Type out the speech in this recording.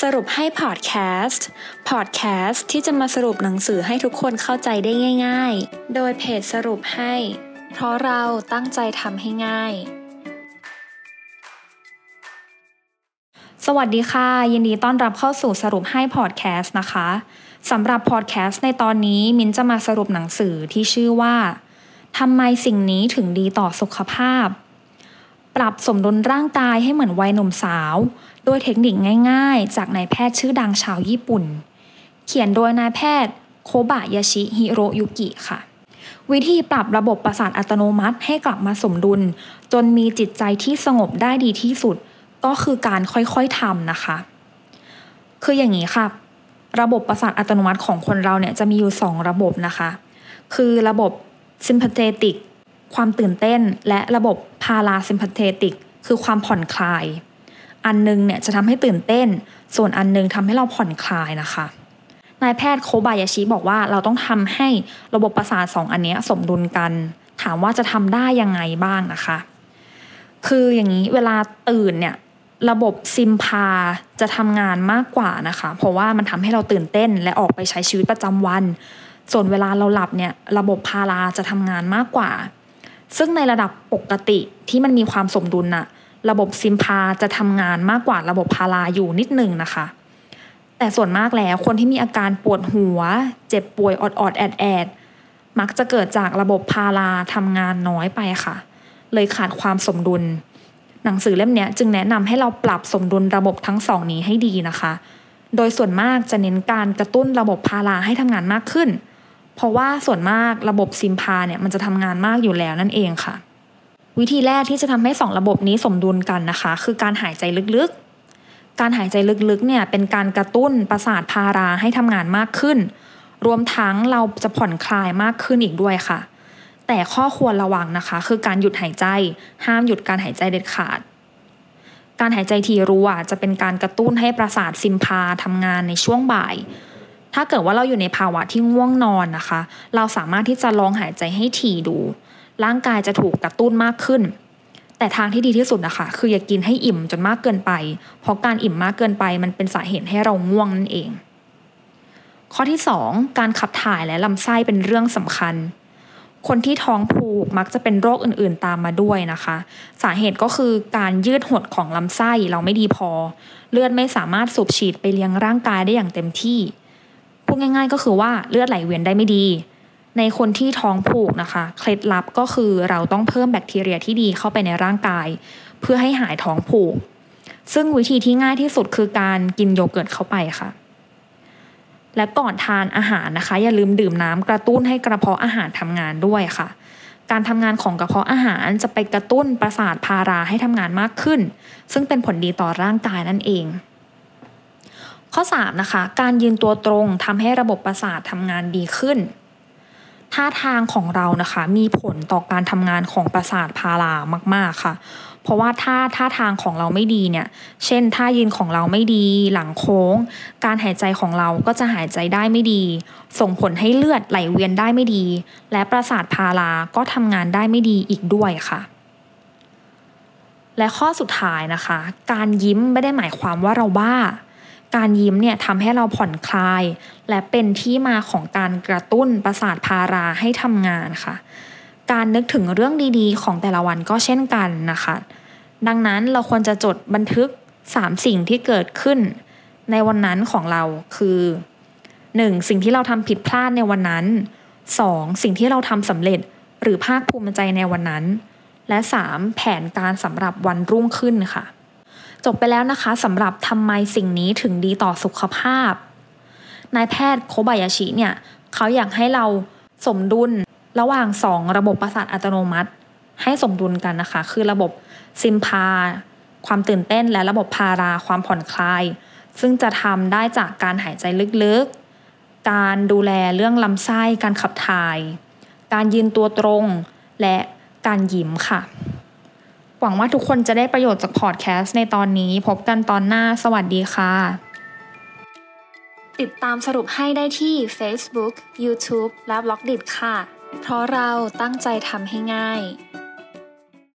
สรุปให้พอดแคสต์ พอดแคสต์ที่จะมาสรุปหนังสือให้ทุกคนเข้าใจได้ง่าย ๆ โดยเพจสรุปให้ เพราะเราตั้งใจทำให้ง่าย สวัสดีค่ะ ยินดีต้อนรับเข้าสู่สรุปให้พอดแคสต์นะคะสำหรับพอดแคสต์ในตอนนี้มินจะมาสรุปหนังสือที่ชื่อว่าทำไมสิ่งนี้ถึงดีต่อสุขภาพ ปรับสมดุลร่างกายให้เหมือนวัยหนุ่มสาวด้วยเทคนิคง่ายๆ จากนายแพทย์ชื่อดังชาวญี่ปุ่น เขียนโดยนายแพทย์โคบะยาชิฮิโรยุกิค่ะ วิธีปรับระบบประสาทอัตโนมัติให้กลับมาสมดุล จนมีจิตใจที่สงบได้ดีที่สุด ก็คือการค่อยๆทำนะคะ คืออย่างนี้ค่ะ ระบบประสาทอัตโนมัติของคนเราเนี่ยจะมีอยู่ 2 ระบบนะคะ คือระบบ sympathetic ความตื่นเต้นและระบบ parasympathetic คือความผ่อนคลาย อันนึงเนี่ยจะทำให้ตื่นเต้น ส่วนอันนึงทำให้เราผ่อนคลายนะคะ นายแพทย์โคบายาชิบอกว่าเราต้องทำให้ระบบประสาทสองอันนี้สมดุลกัน ถามว่าจะทำได้ยังไงบ้างนะคะ คืออย่างนี้เวลาตื่นเนี่ยระบบซิมพาจะทำงานมากกว่านะคะ เพราะว่ามันทำให้เราตื่นเต้นและออกไปใช้ชีวิตประจำวัน ส่วนเวลาเราหลับเนี่ยระบบพาราจะทำงานมากกว่า ซึ่งในระดับปกติที่มันมีความสมดุลน่ะ ระบบซิมพาจะทำงานมากกว่าระบบพาราอยู่นิดหนึ่งนะคะ แต่ส่วนมากแล้วคนที่มีอาการปวดหัว เจ็บป่วยอดอดแอดแอดมักจะเกิดจากระบบพาราทำงานน้อยไปค่ะ เลยขาดความสมดุล หนังสือเล่มนี้จึงแนะนำให้เราปรับสมดุลระบบทั้งสองนี้ให้ดีนะคะ โดยส่วนมากจะเน้นการกระตุ้นระบบพาราให้ทำงานมากขึ้น เพราะว่าส่วนมากระบบซิมพาเนี่ยมันจะทำงานมากอยู่แล้วนั่นเองค่ะ วิธีแรกที่จะทำให้สองระบบนี้สมดุลกันนะคะ คือการหายใจลึกๆ การหายใจลึกๆเนี่ยเป็นการกระตุ้นประสาทพาราให้ทำงานมากขึ้น รวมทั้งเราจะผ่อนคลายมากขึ้นอีกด้วยค่ะ แต่ข้อควรระวังนะคะ คือการหยุดหายใจ ห้ามหยุดการหายใจเด็ดขาด การหายใจทีรัวจะเป็นการกระตุ้นให้ประสาทซิมพาทำงานในช่วงบ่าย ถ้าเกิดว่าเราอยู่ในภาวะที่ง่วงนอนนะคะ เราสามารถที่จะลองหายใจให้ถี่ดู ร่างกายจะถูกกระตุ้นมากขึ้น แต่ทางที่ดีที่สุดนะคะ คืออย่ากกินให้อิ่มจนมากเกินไป เพราะการอิ่มมากเกินไป มันเป็นสาเหตุให้เราง่วงนั่นเอง ข้อที่ 2 การขับถ่ายและลำไส้เป็นเรื่องสำคัญคนที่ท้องผูกมักจะเป็นโรคอื่นๆตามมาด้วยนะคะ สาเหตุก็คือการยืดหดของลำไส้เราไม่ดีพอ เลือดไม่สามารถสูบฉีดไปเลี้ยงร่างกายได้อย่างเต็มที่ ดง่ายๆ ก็คือว่าเลือดไหลเวียนได้ไม่ดี ในคนที่ท้องผูกนะคะเคล็ดลับก็คือเราต้องเพิ่มแบคทีเรียที่ดีเข้าไปในร่างกาย เพื่อให้หายท้องผูก ซึ่งวิธีที่ง่ายที่สุดคือการกินโยเกิร์ตเข้าไปค่ะ และก่อนทานอาหารนะคะ อย่าลืมดื่มน้ำกระตุ้นให้กระเพาะอาหารทำงานด้วยค่ะการทำงานของกระเพาะอาหารจะไปกระตุ้นประสาทพาราให้ทำงานมากขึ้น ซึ่งเป็นผลดีต่อร่างกายนั่นเอง ข้อ 3 นะคะ การยืนตัวตรงทำให้ระบบประสาททำงานดีขึ้น ท่าทางของเรานะคะมีผลต่อการทำงานของประสาทพารามาก ๆค่ะ เพราะว่าถ้าท่าทางของเราไม่ดีเนี่ย เช่นท่ายืนของเราไม่ดี หลังโค้ง การหายใจของเราก็จะหายใจได้ไม่ดี ส่งผลให้เลือดไหลเวียนได้ไม่ดี และประสาทพาราก็ทำงานได้ไม่ดีอีกด้วยค่ะและข้อสุดท้ายนะคะ การยิ้มไม่ได้หมายความว่าเราบ้า การยิ้มเนี่ยทำให้เราผ่อนคลาย และเป็นที่มาของการกระตุ้นประสาทพาราให้ทำงานค่ะ การนึกถึงเรื่องดีๆ ของแต่ละวันก็เช่นกันนะคะ ดังนั้นเราควรจะจดบันทึก 3 สิ่งที่เกิดขึ้น ในวันนั้นของเราคือ 1. สิ่งที่เราทำผิดพลาดในวันนั้น 2. สิ่งที่เราทำสำเร็จหรือภาคภูมิใจในวันนั้น และ 3. แผนการสำหรับวันรุ่งขึ้นค่ะ จบไปแล้วนะคะสำหรับทำไมสิ่งนี้ถึงดีต่อสุขภาพ นายแพทย์โคบายาชิเนี่ยเขาอยากให้เราสมดุลระหว่าง 2 ระบบประสาทอัตโนมัติ ให้สมดุลกันนะคะ คือระบบซิมพา ความตื่นเต้นและระบบพาราความผ่อนคลาย ซึ่งจะทำได้จากการหายใจลึกๆ การดูแลเรื่องลำไส้การขับถ่าย การยืนตัวตรงและการยิ้มค่ะ หวังว่าทุกคนจะได้ประโยชน์จากพอดแคสต์ในตอนนี้พบกันตอนหน้าสวัสดีค่ะ ติดตามสรุปให้ได้ที่ Facebook, YouTube และ b ล็อกดิค่ะ เพราะเราตั้งใจทำให้ง่าย